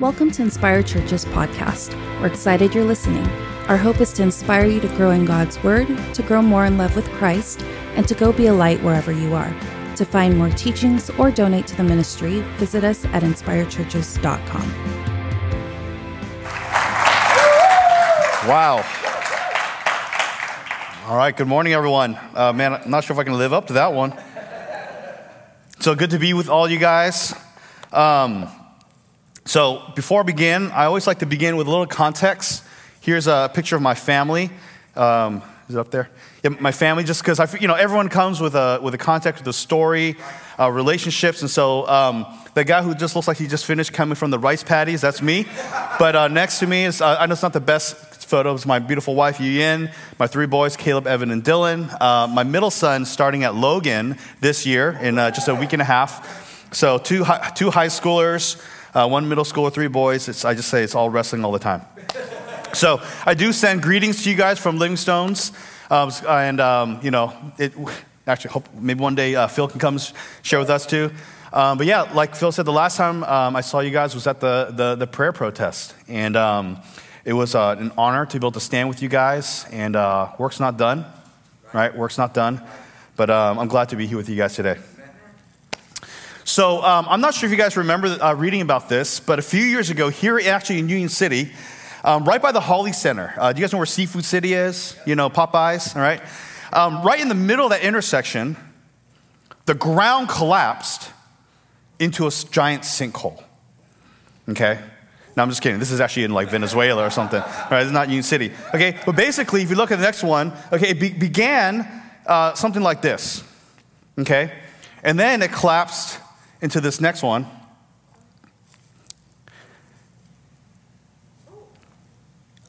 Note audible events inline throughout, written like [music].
Welcome to Inspire Church's podcast. We're excited you're listening. Our hope is to inspire you to grow in God's Word, to grow more in love with Christ, and to go be a light wherever you are. To find more teachings or donate to the ministry, visit us at inspirechurches.com. Wow. All right, good morning, everyone. Uh, man, I'm not sure if I can live up to that one. So good to be with all you guys. Um, so before I begin, I always like to begin with a little context. Here's a picture of my family. Um, is it up there? Yeah, my family, just because you know, everyone comes with a with a context, with a story, uh, relationships, and so um, the guy who just looks like he just finished coming from the rice paddies, that's me. But uh, next to me is, uh, I know it's not the best photos, my beautiful wife, Yin, my three boys, Caleb, Evan, and Dylan. Uh, my middle son starting at Logan this year in uh, just a week and a half. So two, hi- two high schoolers, uh, one middle schooler, three boys. It's, I just say it's all wrestling all the time. So I do send greetings to you guys from Livingstones. Um, and, um, you know, it, actually, hope maybe one day uh, Phil can come share with us too. Um, but yeah, like Phil said, the last time um, I saw you guys was at the, the, the prayer protest. And um, it was uh, an honor to be able to stand with you guys, and uh, work's not done, right? Work's not done, but um, I'm glad to be here with you guys today. So um, I'm not sure if you guys remember uh, reading about this, but a few years ago, here actually in Union City, um, right by the Holly Center. Uh, do you guys know where Seafood City is? You know, Popeyes, all right? Um, right in the middle of that intersection, the ground collapsed into a giant sinkhole. Okay? No, I'm just kidding. This is actually in like Venezuela or something. All right, it's not Union City. Okay, but basically, if you look at the next one, okay, it be- began uh, something like this. Okay, and then it collapsed into this next one.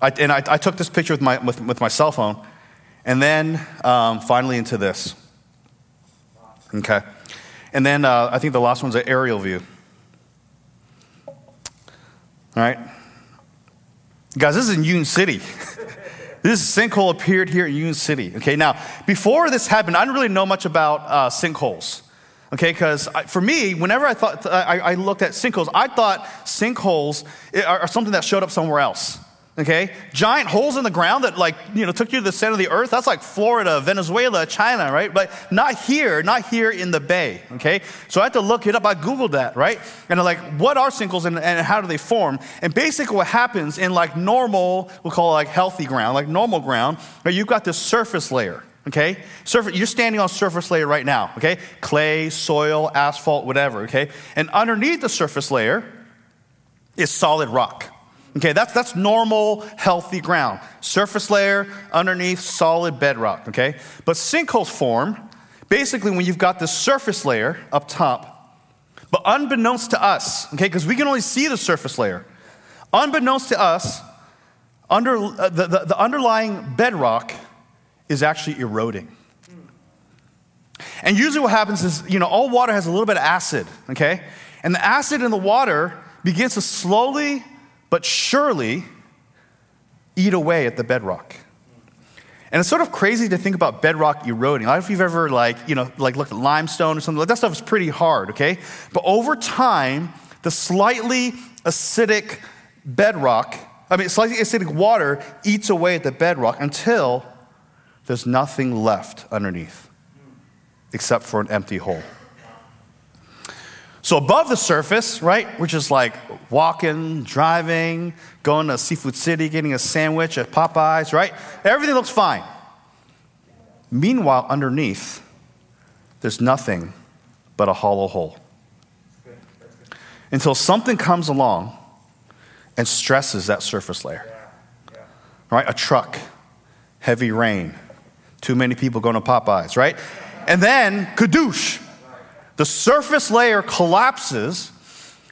I, and I, I, took this picture with my, with, with my cell phone, and then um, finally into this. Okay, and then uh, I think the last one's an aerial view. All right? Guys, this is in Union City. [laughs] this sinkhole appeared here in Union City. Okay, now, before this happened, I didn't really know much about uh, sinkholes. Okay, because for me, whenever I thought I, I, looked at sinkholes, I thought sinkholes eh, are, are something that showed up somewhere else. Okay? Giant holes in the ground that, like, you know, took you to the center of the earth. That's like Florida, Venezuela, China, right? But not here, not here in the bay. Okay? So I had to look it up. I Googled that, right? And I'm like, what are sinkholes and, and how do they form? And basically, what happens in like normal, we'll call it like healthy ground, like normal ground, right? You've got this surface layer. Okay? Surface, you're standing on surface layer right now, okay? Clay, soil, asphalt, whatever, okay? And underneath the surface layer is solid rock. Okay, that's, that's normal, healthy ground. Surface layer, underneath, solid bedrock, okay? But sinkholes form basically when you've got the surface layer up top, but unbeknownst to us, okay, because we can only see the surface layer. Unbeknownst to us, under, uh, the, the, the underlying bedrock is actually eroding. And usually what happens is, you know, all water has a little bit of acid, okay? And the acid in the water begins to slowly but surely eat away at the bedrock. And it's sort of crazy to think about bedrock eroding. I don't know if you've ever like, you know, like looked at limestone or something like that stuff is pretty hard, okay? But over time, the slightly acidic bedrock, I mean slightly acidic water eats away at the bedrock until there's nothing left underneath except for an empty hole. So above the surface, right, we're just like walking, driving, going to Seafood City, getting a sandwich at Popeyes, right? Everything looks fine. Meanwhile, underneath, there's nothing but a hollow hole. Until something comes along and stresses that surface layer. Right? A truck, heavy rain, too many people going to Popeyes, right? And then, kadoosh, the surface layer collapses,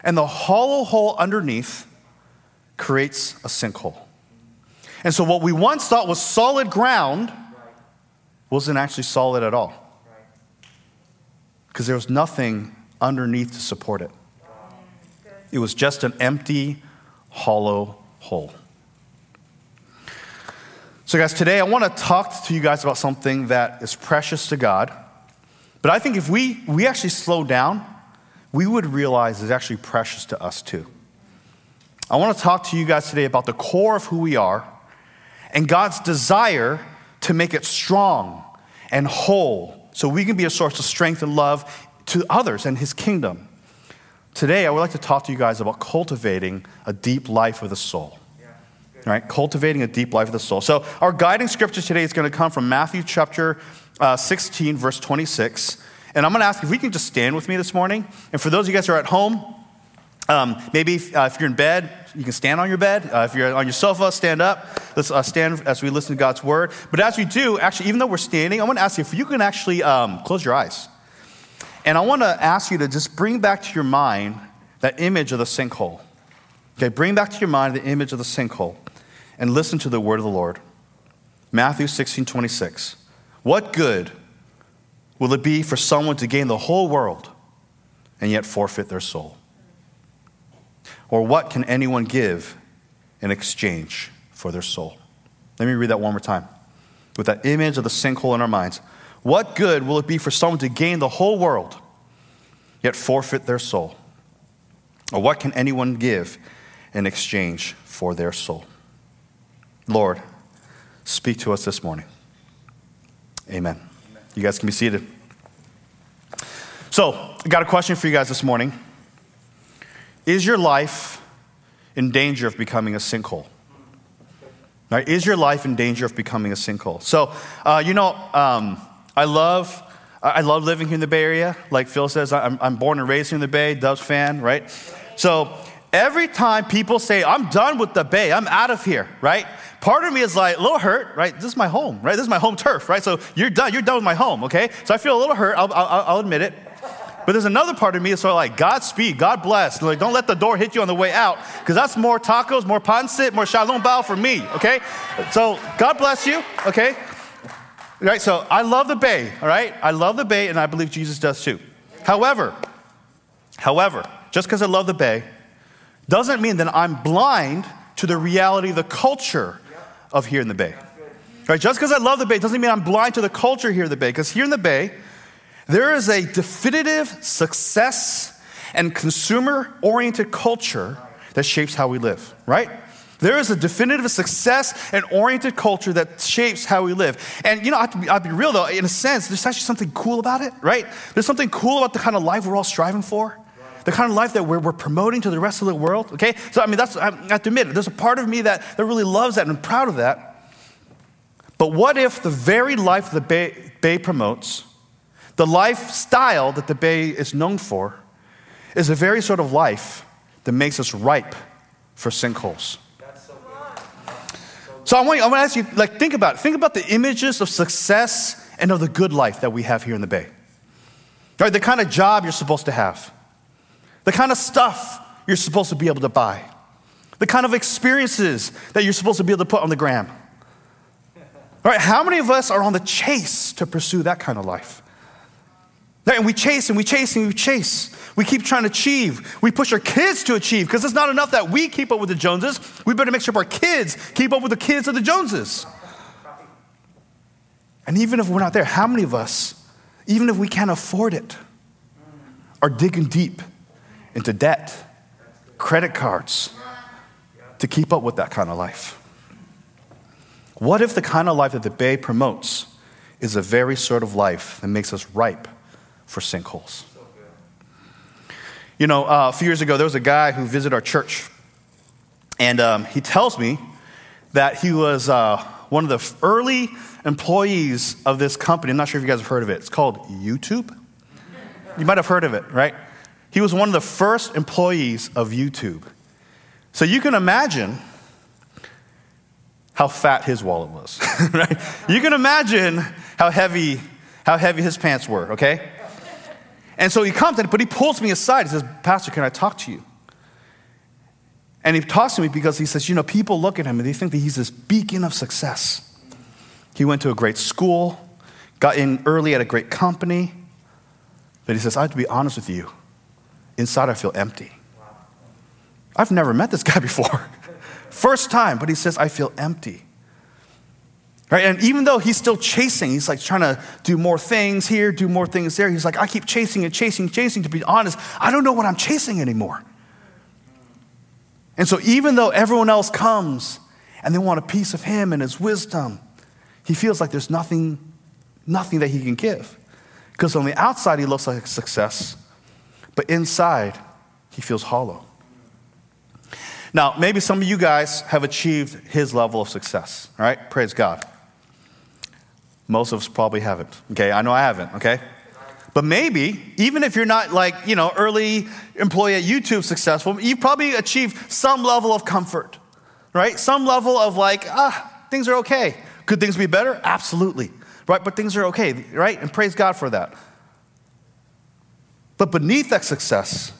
and the hollow hole underneath creates a sinkhole. And so, what we once thought was solid ground wasn't actually solid at all. Because there was nothing underneath to support it. It was just an empty, hollow hole. So, guys, today I want to talk to you guys about something that is precious to God but I think if we, we actually slow down, we would realize it's actually precious to us too. I want to talk to you guys today about the core of who we are and God's desire to make it strong and whole so we can be a source of strength and love to others and His kingdom. Today, I would like to talk to you guys about cultivating a deep life of the soul. Right, cultivating a deep life of the soul. So, our guiding scripture today is going to come from Matthew chapter uh, 16, verse 26. And I'm going to ask if we can just stand with me this morning. And for those of you guys who are at home, um, maybe uh, if you're in bed, you can stand on your bed. Uh, if you're on your sofa, stand up. Let's uh, stand as we listen to God's word. But as we do, actually, even though we're standing, I want to ask you if you can actually um, close your eyes. And I want to ask you to just bring back to your mind that image of the sinkhole. Okay, bring back to your mind the image of the sinkhole and listen to the word of the Lord. Matthew 16 26. What good will it be for someone to gain the whole world and yet forfeit their soul? Or what can anyone give in exchange for their soul? Let me read that one more time with that image of the sinkhole in our minds. What good will it be for someone to gain the whole world yet forfeit their soul? Or what can anyone give in exchange for their soul? Lord, speak to us this morning. Amen. You guys can be seated. So, I got a question for you guys this morning. Is your life in danger of becoming a sinkhole? Right? Is your life in danger of becoming a sinkhole? So, uh, you know, um, I love. I love living here in the Bay Area. Like Phil says, I'm, I'm born and raised here in the Bay, Dubs fan, right? So every time people say, I'm done with the Bay, I'm out of here, right? part of me is like a little hurt, right? This is my home, right? This is my home turf, right? So you're done. You're done with my home, okay? So I feel a little hurt. I'll, I'll, I'll admit it. But there's another part of me that's sort of like, Godspeed, God bless. Like, don't let the door hit you on the way out, because that's more tacos, more pancit, more xiao long bao for me, okay? So God bless you, okay? Right, so I love the Bay, all right? I love the Bay, and I believe Jesus does too. However, however, just because I love the Bay doesn't mean that I'm blind to the reality the culture of here in the Bay. Right? Just because I love the Bay doesn't mean I'm blind to the culture here in the Bay, because here in the Bay, there is a definitive success and consumer oriented culture that shapes how we live, right? There is a definitive success and oriented culture that shapes how we live. And you know, I have, be, be real though, in a sense, there's actually something cool about it, right? There's something cool about the kind of life we're all striving for the kind of life that we're, we're promoting to the rest of the world. Okay? So, I mean, that's, I have to admit it. There's a part of me that, that really loves that and I'm proud of that. But what if the very life the Bay, Bay promotes, the lifestyle that the Bay is known for, is a very sort of life that makes us ripe for sinkholes? So I want, you, I want to ask you, like, think about it. Think about the images of success and of the good life that we have here in the Bay. Right? The kind of job you're supposed to have the kind of stuff you're supposed to be able to buy, the kind of experiences that you're supposed to be able to put on the gram. All right, how many of us are on the chase to pursue that kind of life? And we chase and we chase and we chase. We keep trying to achieve. We push our kids to achieve because it's not enough that we keep up with the Joneses. We better make sure our kids keep up with the kids of the Joneses. And even if we're not there, how many of us, even if we can't afford it, are digging deep into debt, credit cards, to keep up with that kind of life. What if the kind of life that the Bay promotes is the very sort of life that makes us ripe for sinkholes? You know, uh, a few years ago, there was a guy who visited our church, and um, he tells me that he was uh, one of the early employees of this company. I'm not sure if you guys have heard of it. It's called YouTube. You might have heard of it, right? He was one of the first employees of YouTube. So you can imagine how fat his wallet was, [laughs] right? You can imagine how heavy, how heavy his pants were, okay? And so he comes but he pulls me aside. He says, Pastor, can I talk to you? And he talks to me because he says, you know, people look at him and they think that he's this beacon of success. He went to a great school, got in early at a great company. But he says, I have to be honest with you. Inside, I feel empty. I've never met this guy [laughs] before. First time, but he says, I feel empty. Right? And even though he's still chasing, he's like trying to do more things here, do more things there. He's like, I keep chasing and chasing, chasing. To be honest, I don't know what I'm chasing anymore. And so, even though everyone else comes and they want a piece of him and his wisdom, he feels like there's nothing, nothing that he can give. Because on the outside, he looks like success, but inside, he feels hollow. Now, maybe some of you guys have achieved his level of success, all right? Praise God. Most of us probably haven't, okay? I know I haven't, okay? But maybe, even if you're not like, you know, early employee at YouTube successful, you've probably achieved some level of comfort, right? Some level of like, ah, things are okay. Could things be better? Absolutely, right? But things are okay, right? And praise God for that. But beneath that success,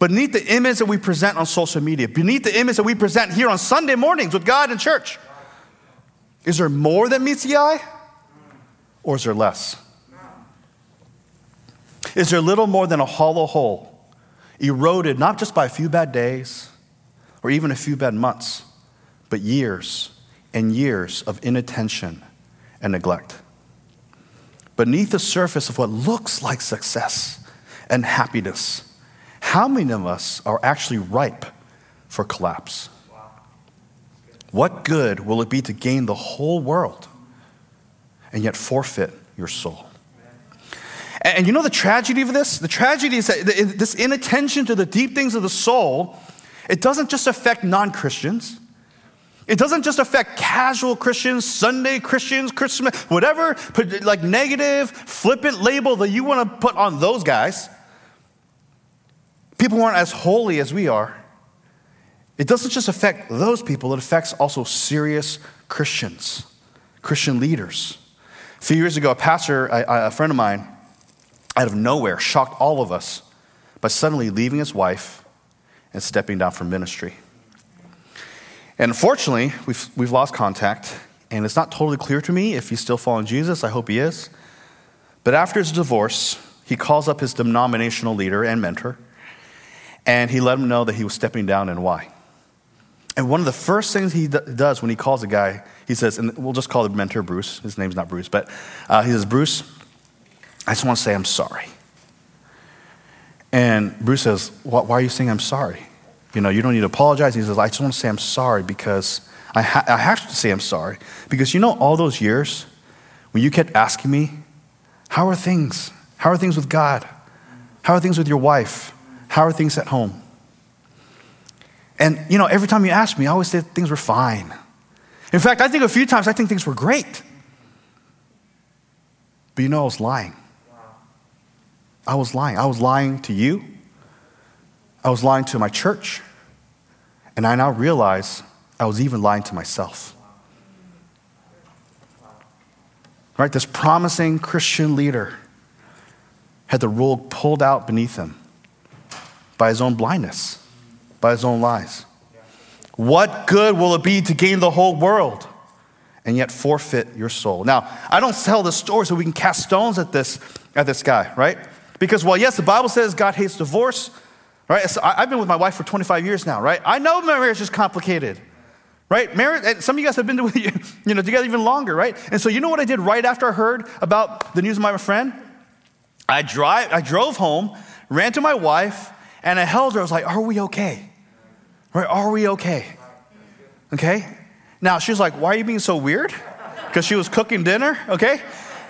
beneath the image that we present on social media, beneath the image that we present here on Sunday mornings with God in church, is there more than meets the eye or is there less? Is there little more than a hollow hole, eroded not just by a few bad days or even a few bad months, but years and years of inattention and neglect? Beneath the surface of what looks like success and happiness, how many of us are actually ripe for collapse? What good will it be to gain the whole world and yet forfeit your soul? And you know the tragedy of this? The tragedy is that this inattention to the deep things of the soul, it doesn't just affect non Christians. It doesn't just affect casual Christians, Sunday Christians, Christmas, whatever, like negative, flippant label that you want to put on those guys. People aren't as holy as we are. It doesn't just affect those people, it affects also serious Christians, Christian leaders. A few years ago, a pastor, a, a friend of mine, out of nowhere, shocked all of us by suddenly leaving his wife and stepping down from ministry. And unfortunately, we've, we've lost contact, and it's not totally clear to me if he's still following Jesus. I hope he is. But after his divorce, he calls up his denominational leader and mentor, and he let him know that he was stepping down and why. And one of the first things he d- does when he calls a guy, he says, and we'll just call the mentor Bruce. His name's not Bruce, but uh, he says, Bruce, I just want to say I'm sorry. And Bruce says, Why are you saying I'm sorry? You know, you don't need to apologize. He says, I just want to say I'm sorry because I, ha- I have to say I'm sorry. Because you know, all those years when you kept asking me, How are things? How are things with God? How are things with your wife? How are things at home? And, you know, every time you ask me, I always said things were fine. In fact, I think a few times I think things were great. But you know, I was lying. I was lying. I was lying to you. I was lying to my church. And I now realize I was even lying to myself. Right? This promising Christian leader had the rug pulled out beneath him by his own blindness, by his own lies. What good will it be to gain the whole world and yet forfeit your soul? Now, I don't tell this story so we can cast stones at this, at this guy, right? Because while, yes, the Bible says God hates divorce, right? So I've been with my wife for 25 years now, right? I know marriage is complicated, right? Marriage, and some of you guys have been [laughs] with you, you know, together even longer, right? And so you know what I did right after I heard about the news of my friend? I, drive, I drove home, ran to my wife, and I held her. I was like, Are we okay? Right? Are we okay? Okay? Now, she was like, Why are you being so weird? Because she was cooking dinner, okay?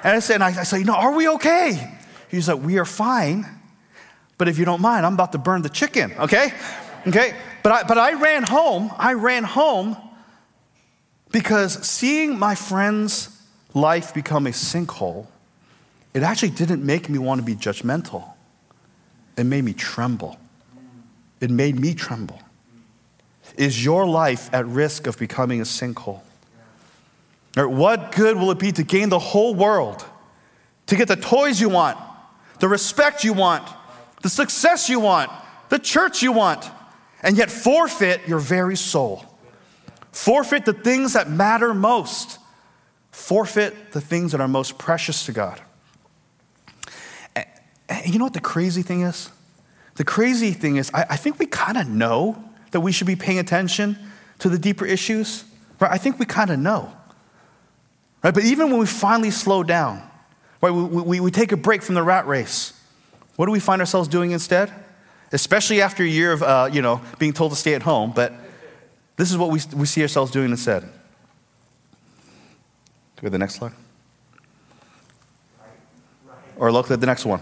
And I said, and I, I said, You know, are we okay? He's like, We are fine, but if you don't mind, I'm about to burn the chicken, okay? Okay? But I, but I ran home. I ran home because seeing my friend's life become a sinkhole, it actually didn't make me want to be judgmental. It made me tremble. It made me tremble. Is your life at risk of becoming a sinkhole? Or what good will it be to gain the whole world, to get the toys you want, the respect you want, the success you want, the church you want, and yet forfeit your very soul. Forfeit the things that matter most. Forfeit the things that are most precious to God. And you know what the crazy thing is? The crazy thing is, I, I think we kind of know that we should be paying attention to the deeper issues. Right? I think we kind of know. Right? But even when we finally slow down, Right? We, we, we take a break from the rat race. What do we find ourselves doing instead? especially after a year of, uh, you know, being told to stay at home. But this is what we, we see ourselves doing instead. Go to the next slide. Or look at the next one.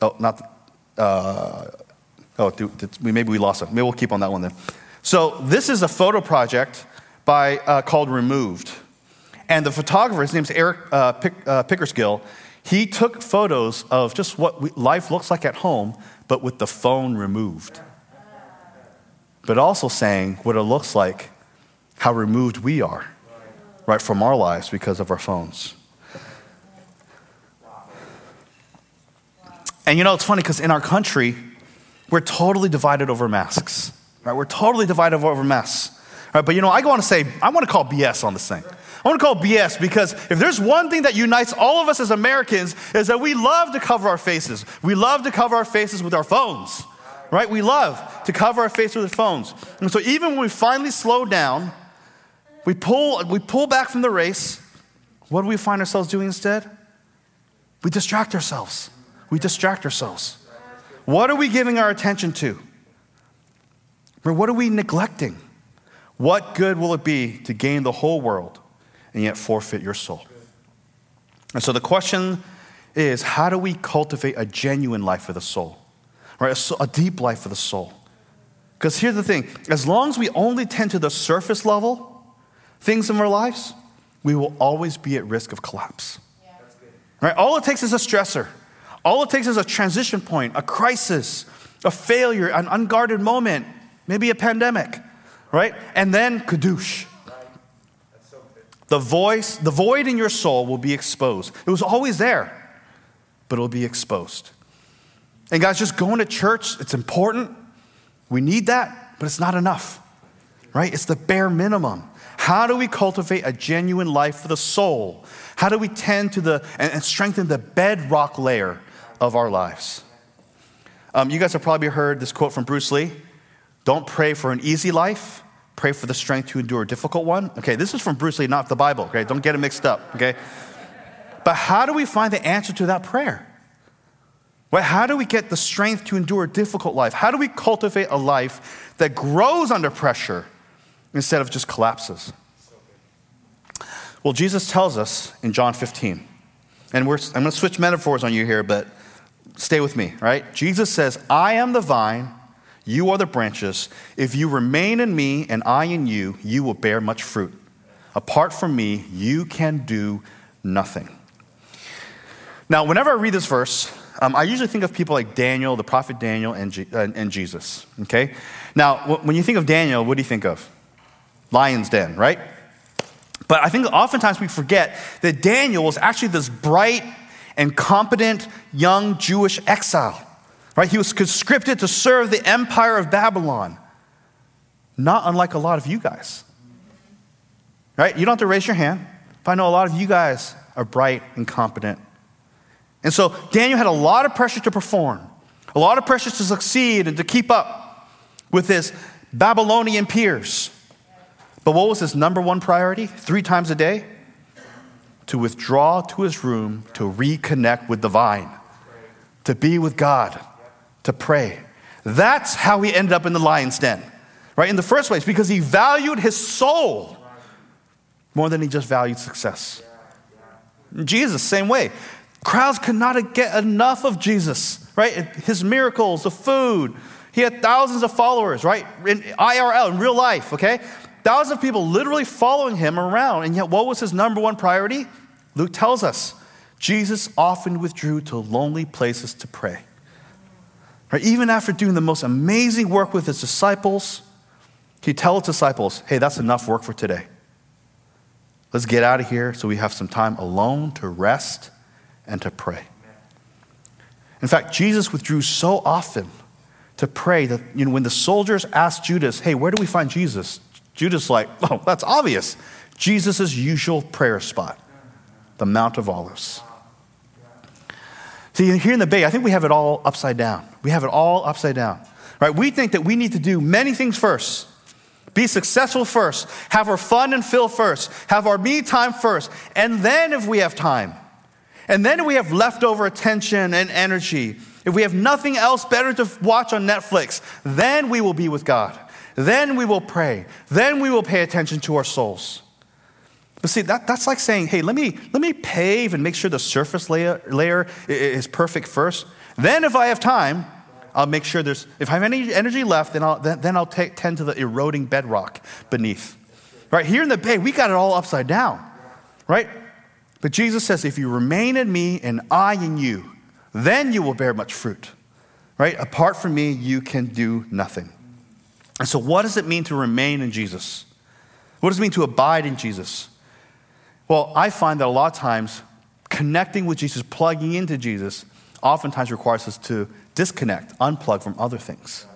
Oh, not. Uh, oh, do, did, maybe we lost it. Maybe we'll keep on that one then. So this is a photo project by uh, called Removed, and the photographer, his name's Eric uh, Pick, uh, Pickersgill. He took photos of just what we, life looks like at home, but with the phone removed. But also saying what it looks like, how removed we are, right, from our lives because of our phones. And you know, it's funny because in our country, we're totally divided over masks. Right? We're totally divided over masks. Right? But you know, I want to say, I want to call BS on this thing. I want to call BS because if there's one thing that unites all of us as Americans is that we love to cover our faces. We love to cover our faces with our phones. Right? We love to cover our faces with our phones. And so even when we finally slow down, we pull, we pull back from the race, what do we find ourselves doing instead? We distract ourselves. We distract ourselves. What are we giving our attention to? Or what are we neglecting? What good will it be to gain the whole world and yet forfeit your soul? And so the question is how do we cultivate a genuine life for the soul? Right? A, a deep life for the soul. Because here's the thing as long as we only tend to the surface level things in our lives, we will always be at risk of collapse. Yeah. Right? All it takes is a stressor. All it takes is a transition point, a crisis, a failure, an unguarded moment, maybe a pandemic, right? And then kadoosh. The voice, the void in your soul will be exposed. It was always there, but it'll be exposed. And guys, just going to church, it's important. We need that, but it's not enough, right? It's the bare minimum. How do we cultivate a genuine life for the soul? How do we tend to the and, strengthen the bedrock layer of our lives. Um, you guys have probably heard this quote from Bruce Lee Don't pray for an easy life, pray for the strength to endure a difficult one. Okay, this is from Bruce Lee, not the Bible, okay? Don't get it mixed up, okay? But how do we find the answer to that prayer? Well, how do we get the strength to endure a difficult life? How do we cultivate a life that grows under pressure instead of just collapses? Well, Jesus tells us in John 15, and I'm going to switch metaphors on you here, but Stay with me, right? Jesus says, I am the vine, you are the branches. If you remain in me and I in you, you will bear much fruit. Apart from me, you can do nothing. Now, whenever I read this verse, um, I usually think of people like Daniel, the prophet Daniel, and, uh, and Jesus. Okay? Now, w- when you think of Daniel, what do you think of? Lion's den, right? But I think oftentimes we forget that Daniel was actually this bright, and competent young Jewish exile. Right? He was conscripted to serve the empire of Babylon. Not unlike a lot of you guys. Right? You don't have to raise your hand, but I know a lot of you guys are bright and competent. And so Daniel had a lot of pressure to perform, a lot of pressure to succeed and to keep up with his Babylonian peers. But what was his number one priority? Three times a day? To withdraw to his room to reconnect with the vine, to be with God, to pray. That's how he ended up in the lion's den, right? In the first place, because he valued his soul more than he just valued success. Jesus, same way. Crowds could not get enough of Jesus, right? His miracles, the food. He had thousands of followers, right? In IRL, in real life, okay? Thousands of people literally following him around. And yet, what was his number one priority? Luke tells us Jesus often withdrew to lonely places to pray. Right? Even after doing the most amazing work with his disciples, he tells his disciples, hey, that's enough work for today. Let's get out of here so we have some time alone to rest and to pray. In fact, Jesus withdrew so often to pray that you know, when the soldiers asked Judas, hey, where do we find Jesus? Judas like, [laughs] oh, that's obvious. Jesus' usual prayer spot the Mount of Olives. See, here in the Bay, I think we have it all upside down. We have it all upside down, right? We think that we need to do many things first. Be successful first, have our fun and fill first, have our me time first, and then if we have time, and then we have leftover attention and energy, if we have nothing else better to watch on Netflix, then we will be with God. Then we will pray. Then we will pay attention to our souls. But see, that, that's like saying, hey, let me, let me pave and make sure the surface layer, layer is perfect first. Then, if I have time, I'll make sure there's, if I have any energy left, then I'll, then, then I'll take, tend to the eroding bedrock beneath. Right? Here in the bay, we got it all upside down. Right? But Jesus says, if you remain in me and I in you, then you will bear much fruit. Right? Apart from me, you can do nothing. And so, what does it mean to remain in Jesus? What does it mean to abide in Jesus? Well, I find that a lot of times connecting with Jesus, plugging into Jesus, oftentimes requires us to disconnect, unplug from other things.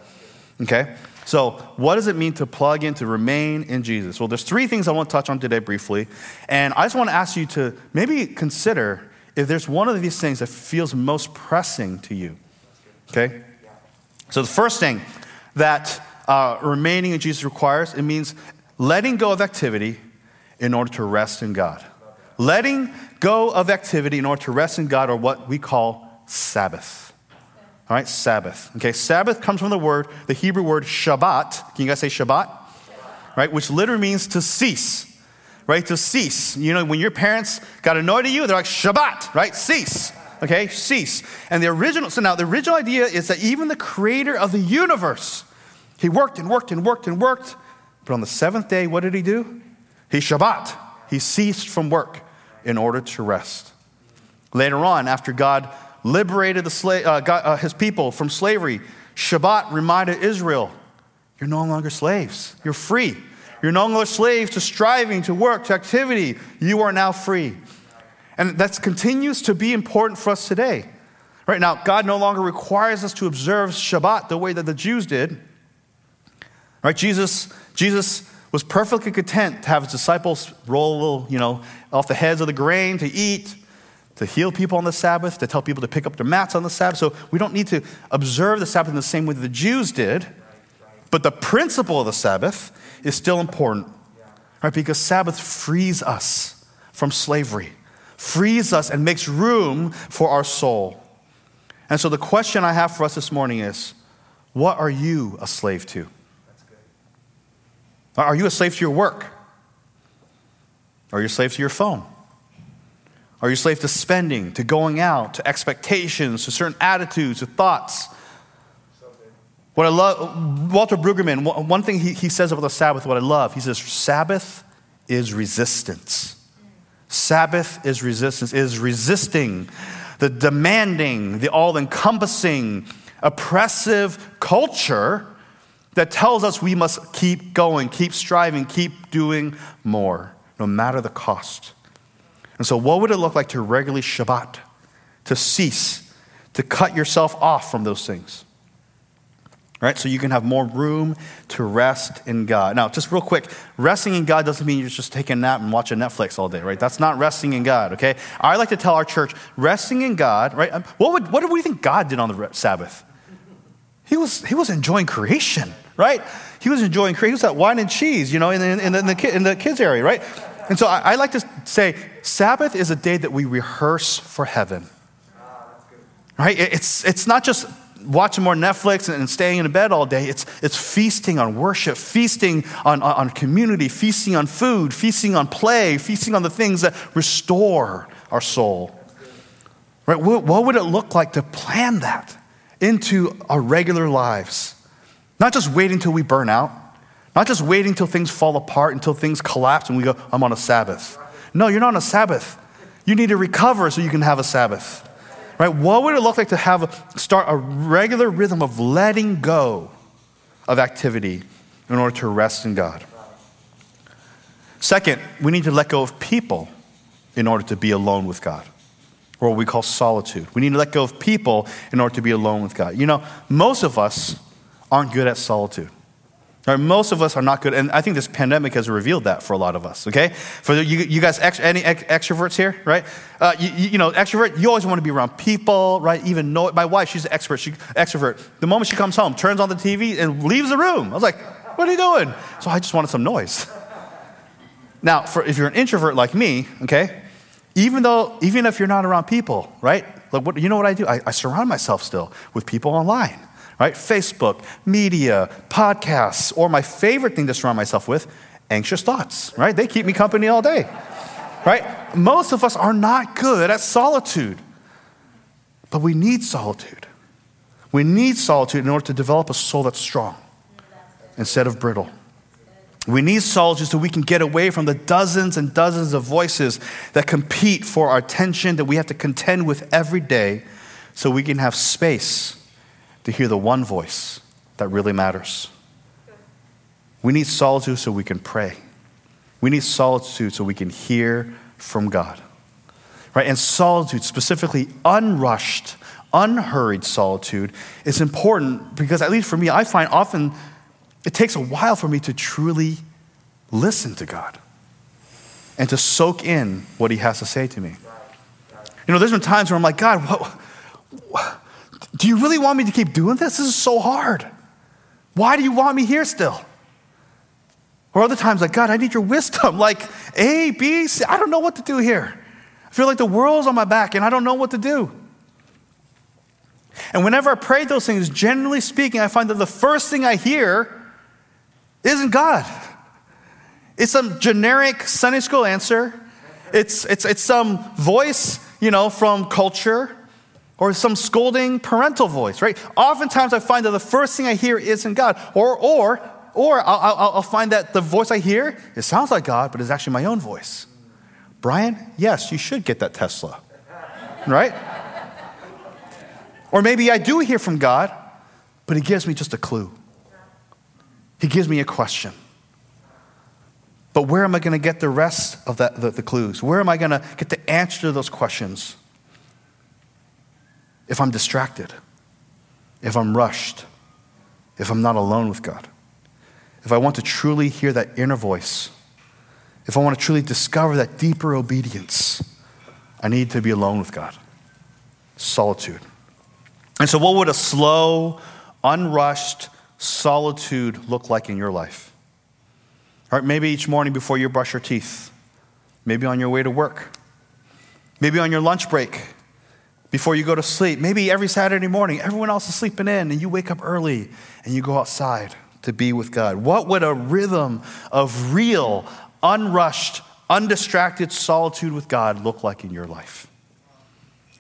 Okay? So, what does it mean to plug in, to remain in Jesus? Well, there's three things I want to touch on today briefly. And I just want to ask you to maybe consider if there's one of these things that feels most pressing to you. Okay? So, the first thing that uh, remaining in Jesus requires, it means letting go of activity in order to rest in God. Letting go of activity in order to rest in God, or what we call Sabbath. All right, Sabbath. Okay, Sabbath comes from the word, the Hebrew word Shabbat. Can you guys say Shabbat? Right, which literally means to cease. Right, to cease. You know, when your parents got annoyed at you, they're like Shabbat. Right, cease. Okay, cease. And the original. So now the original idea is that even the Creator of the universe, he worked and worked and worked and worked, but on the seventh day, what did he do? He Shabbat. He ceased from work in order to rest. Later on, after God liberated the sla- uh, God, uh, his people from slavery, Shabbat reminded Israel, You're no longer slaves. You're free. You're no longer slaves to striving, to work, to activity. You are now free. And that continues to be important for us today. Right now, God no longer requires us to observe Shabbat the way that the Jews did. Right? Jesus, Jesus was perfectly content to have his disciples roll a little, you know, off the heads of the grain to eat, to heal people on the Sabbath, to tell people to pick up their mats on the Sabbath. So we don't need to observe the Sabbath in the same way that the Jews did. But the principle of the Sabbath is still important, right? Because Sabbath frees us from slavery, frees us and makes room for our soul. And so the question I have for us this morning is what are you a slave to? Are you a slave to your work? Are you a slave to your phone? Are you a slave to spending, to going out, to expectations, to certain attitudes, to thoughts? What I love, Walter Brueggemann, one thing he, he says about the Sabbath, what I love, he says, Sabbath is resistance. Sabbath is resistance, is resisting the demanding, the all encompassing, oppressive culture that tells us we must keep going, keep striving, keep doing more, no matter the cost. And so, what would it look like to regularly Shabbat, to cease, to cut yourself off from those things? Right? So you can have more room to rest in God. Now, just real quick, resting in God doesn't mean you're just taking a nap and watching Netflix all day, right? That's not resting in God, okay? I like to tell our church, resting in God, right? Um, what, would, what do we think God did on the Sabbath? He was, he was enjoying creation right? He was enjoying, he was at wine and cheese, you know, in the, in the, in the, in the kids' area, right? And so I, I, like to say Sabbath is a day that we rehearse for heaven. Right? It's, it's not just watching more Netflix and staying in bed all day. It's, it's feasting on worship, feasting on, on, on community, feasting on food, feasting on play, feasting on the things that restore our soul. Right? What, what would it look like to plan that into our regular lives? Not just waiting until we burn out, not just waiting until things fall apart, until things collapse and we go, I'm on a Sabbath. No, you're not on a Sabbath. You need to recover so you can have a Sabbath. Right? What would it look like to have a, start a regular rhythm of letting go of activity in order to rest in God? Second, we need to let go of people in order to be alone with God, or what we call solitude. We need to let go of people in order to be alone with God. You know, most of us aren't good at solitude. Right, most of us are not good, and I think this pandemic has revealed that for a lot of us. Okay, for you, you guys, any ex, extroverts here, right? Uh, you, you, know, extrovert, you always want to be around people, right? Even know my wife, she's an expert, she extrovert. The moment she comes home, turns on the TV and leaves the room. I was like, "What are you doing?" So I just wanted some noise. [laughs] Now, for if you're an introvert like me, okay, even though even if you're not around people, right? Like what, you know what I do? I, I surround myself still with people online, right? Facebook, media, podcasts, or my favorite thing to surround myself with, anxious thoughts, right? They keep me company all day, right? Most of us are not good at solitude, but we need solitude. We need solitude in order to develop a soul that's strong instead of brittle. We need solitude so we can get away from the dozens and dozens of voices that compete for our attention that we have to contend with every day so we can have space to hear the one voice that really matters. We need solitude so we can pray. We need solitude so we can hear from God. Right? And solitude, specifically unrushed, unhurried solitude, is important because, at least for me, I find often it takes a while for me to truly listen to God and to soak in what He has to say to me. You know, there's been times where I'm like, God, what, what, do you really want me to keep doing this? This is so hard. Why do you want me here still? Or other times, like, God, I need your wisdom. [laughs] Like, A, B, C, I don't know what to do here. I feel like the world's on my back and I don't know what to do. And whenever I pray those things, generally speaking, I find that the first thing I hear isn't God. It's some generic Sunday school answer. It's, it's, it's some voice, you know, from culture or some scolding parental voice, right? Oftentimes I find that the first thing I hear isn't God. Or, or, or I'll, I'll, I'll find that the voice I hear, it sounds like God, but it's actually my own voice. Brian, yes, you should get that Tesla, right? Or maybe I do hear from God, but He gives me just a clue. He gives me a question. But where am I going to get the rest of that, the, the clues? Where am I going to get the answer to those questions? If I'm distracted, if I'm rushed, if I'm not alone with God, if I want to truly hear that inner voice, if I want to truly discover that deeper obedience, I need to be alone with God. Solitude. And so, what would a slow, unrushed, solitude look like in your life? All right, maybe each morning before you brush your teeth, maybe on your way to work, maybe on your lunch break, before you go to sleep, maybe every Saturday morning, everyone else is sleeping in, and you wake up early and you go outside to be with God. What would a rhythm of real, unrushed, undistracted solitude with God look like in your life?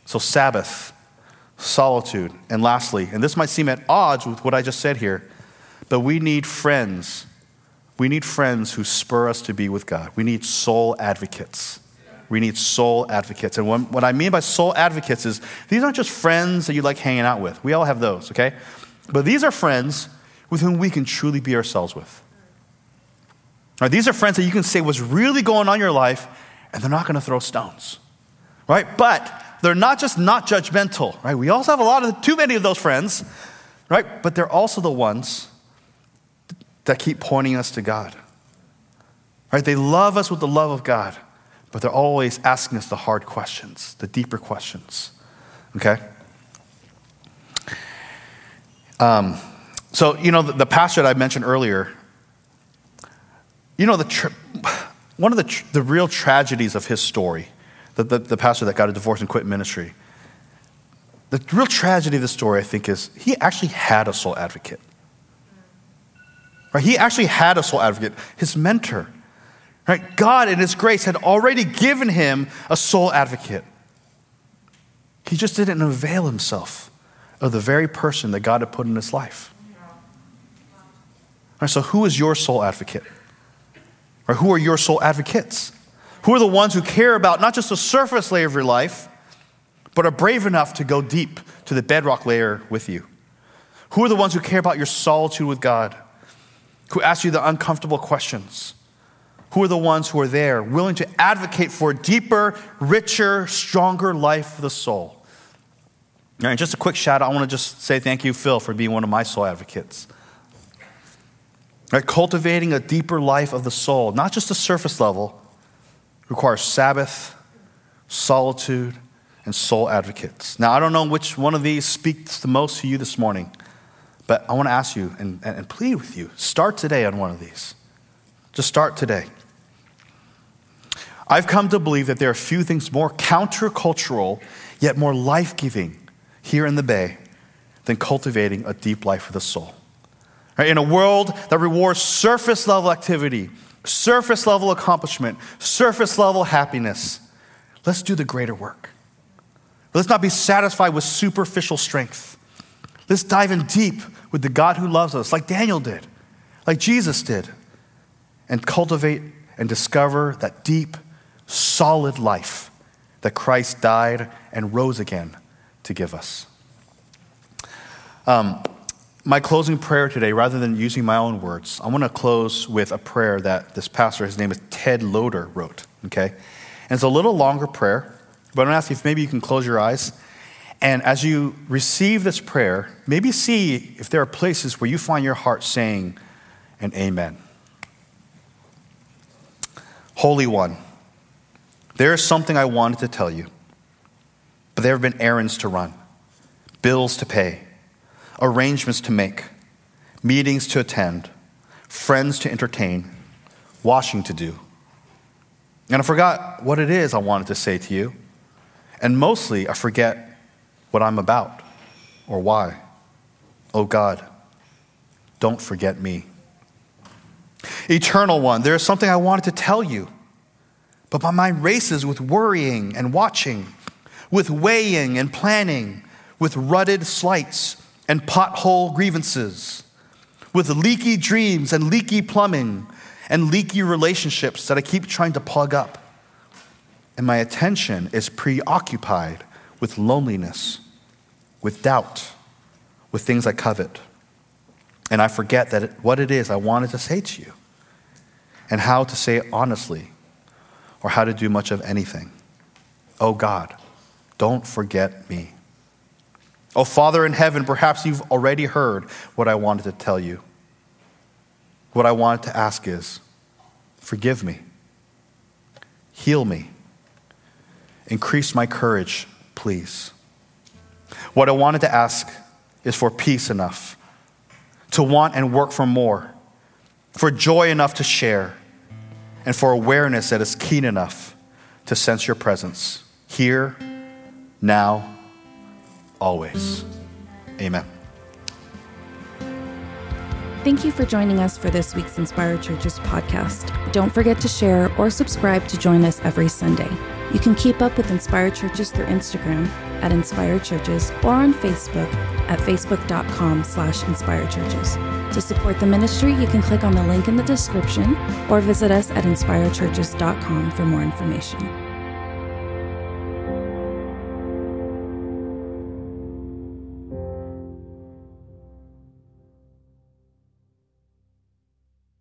So, Sabbath, solitude, and lastly, and this might seem at odds with what I just said here, but we need friends. We need friends who spur us to be with God. We need soul advocates. We need soul advocates. And what I mean by soul advocates is these aren't just friends that you like hanging out with. We all have those, okay? But these are friends with whom we can truly be ourselves with. Right, these are friends that you can say what's really going on in your life, and they're not going to throw stones. Right? But they're not just not judgmental, right? We also have a lot of too many of those friends, right? But they're also the ones that keep pointing us to God. Right? They love us with the love of God, but they're always asking us the hard questions, the deeper questions. Okay? Um, so, you know, the, the, pastor that I mentioned earlier, you know, the one of the, tr- the real tragedies of his story, the, the, the pastor that got a divorce and quit ministry, the real tragedy of the story, I think, is he actually had a soul advocate. Right? He actually had a soul advocate, his mentor. Right? God, in His grace, had already given him a soul advocate. He just didn't avail himself of the very person that God had put in his life. So, who is your soul advocate? Or who are your soul advocates? Who are the ones who care about not just the surface layer of your life, but are brave enough to go deep to the bedrock layer with you? Who are the ones who care about your solitude with God? who ask you the uncomfortable questions? Who are the ones who are there, willing to advocate for a deeper, richer, stronger life for the soul? All right, just a quick shout out. I want to just say thank you, Phil, for being one of my soul advocates. Right, cultivating a deeper life of the soul, not just the surface level, requires Sabbath, solitude, and soul advocates. Now, I don't know which one of these speaks the most to you this morning. But I want to ask you and, and plead with you start today on one of these. Just start today. I've come to believe that there are few things more countercultural, yet more life giving here in the Bay than cultivating a deep life for the soul. Right? In a world that rewards surface level activity, surface level accomplishment, surface level happiness, let's do the greater work. Let's not be satisfied with superficial strength. Let's dive in deep with the God who loves us, like Daniel did, like Jesus did, and cultivate and discover that deep, solid life that Christ died and rose again to give us. Um, my closing prayer today, rather than using my own words, I want to close with a prayer that this pastor, his name is Ted Loder, wrote. Okay? And it's a little longer prayer, but I'm going to ask you if maybe you can close your eyes. And as you receive this prayer, maybe see if there are places where you find your heart saying an amen. Holy One, there is something I wanted to tell you, but there have been errands to run, bills to pay arrangements to make, meetings to attend, friends to entertain, washing to do. And I forgot what it is I wanted to say to you. And mostly, I forget what I'm about or why. Oh God, don't forget me. Eternal One, there is something I wanted to tell you, but by my races with worrying and watching, with weighing and planning, with rutted slights and pothole grievances, with leaky dreams and leaky plumbing and leaky relationships that I keep trying to plug up. And my attention is preoccupied with loneliness, with doubt, with things I covet. And I forget that what it is I wanted to say to you and how to say it honestly or how to do much of anything. Oh God, don't forget me. Oh, Father in heaven, perhaps you've already heard what I wanted to tell you. What I wanted to ask is forgive me, heal me, increase my courage, please. What I wanted to ask is for peace enough to want and work for more, for joy enough to share, and for awareness that is keen enough to sense your presence here, now, always. Amen. Thank you for joining us for this week's Inspired Churches podcast. Don't forget to share or subscribe to join us every Sunday. You can keep up with Inspired Churches through Instagram at Inspired Churches or on Facebook at facebook.com slash inspired churches. To support the ministry, you can click on the link in the description or visit us at inspiredchurches.com for more information.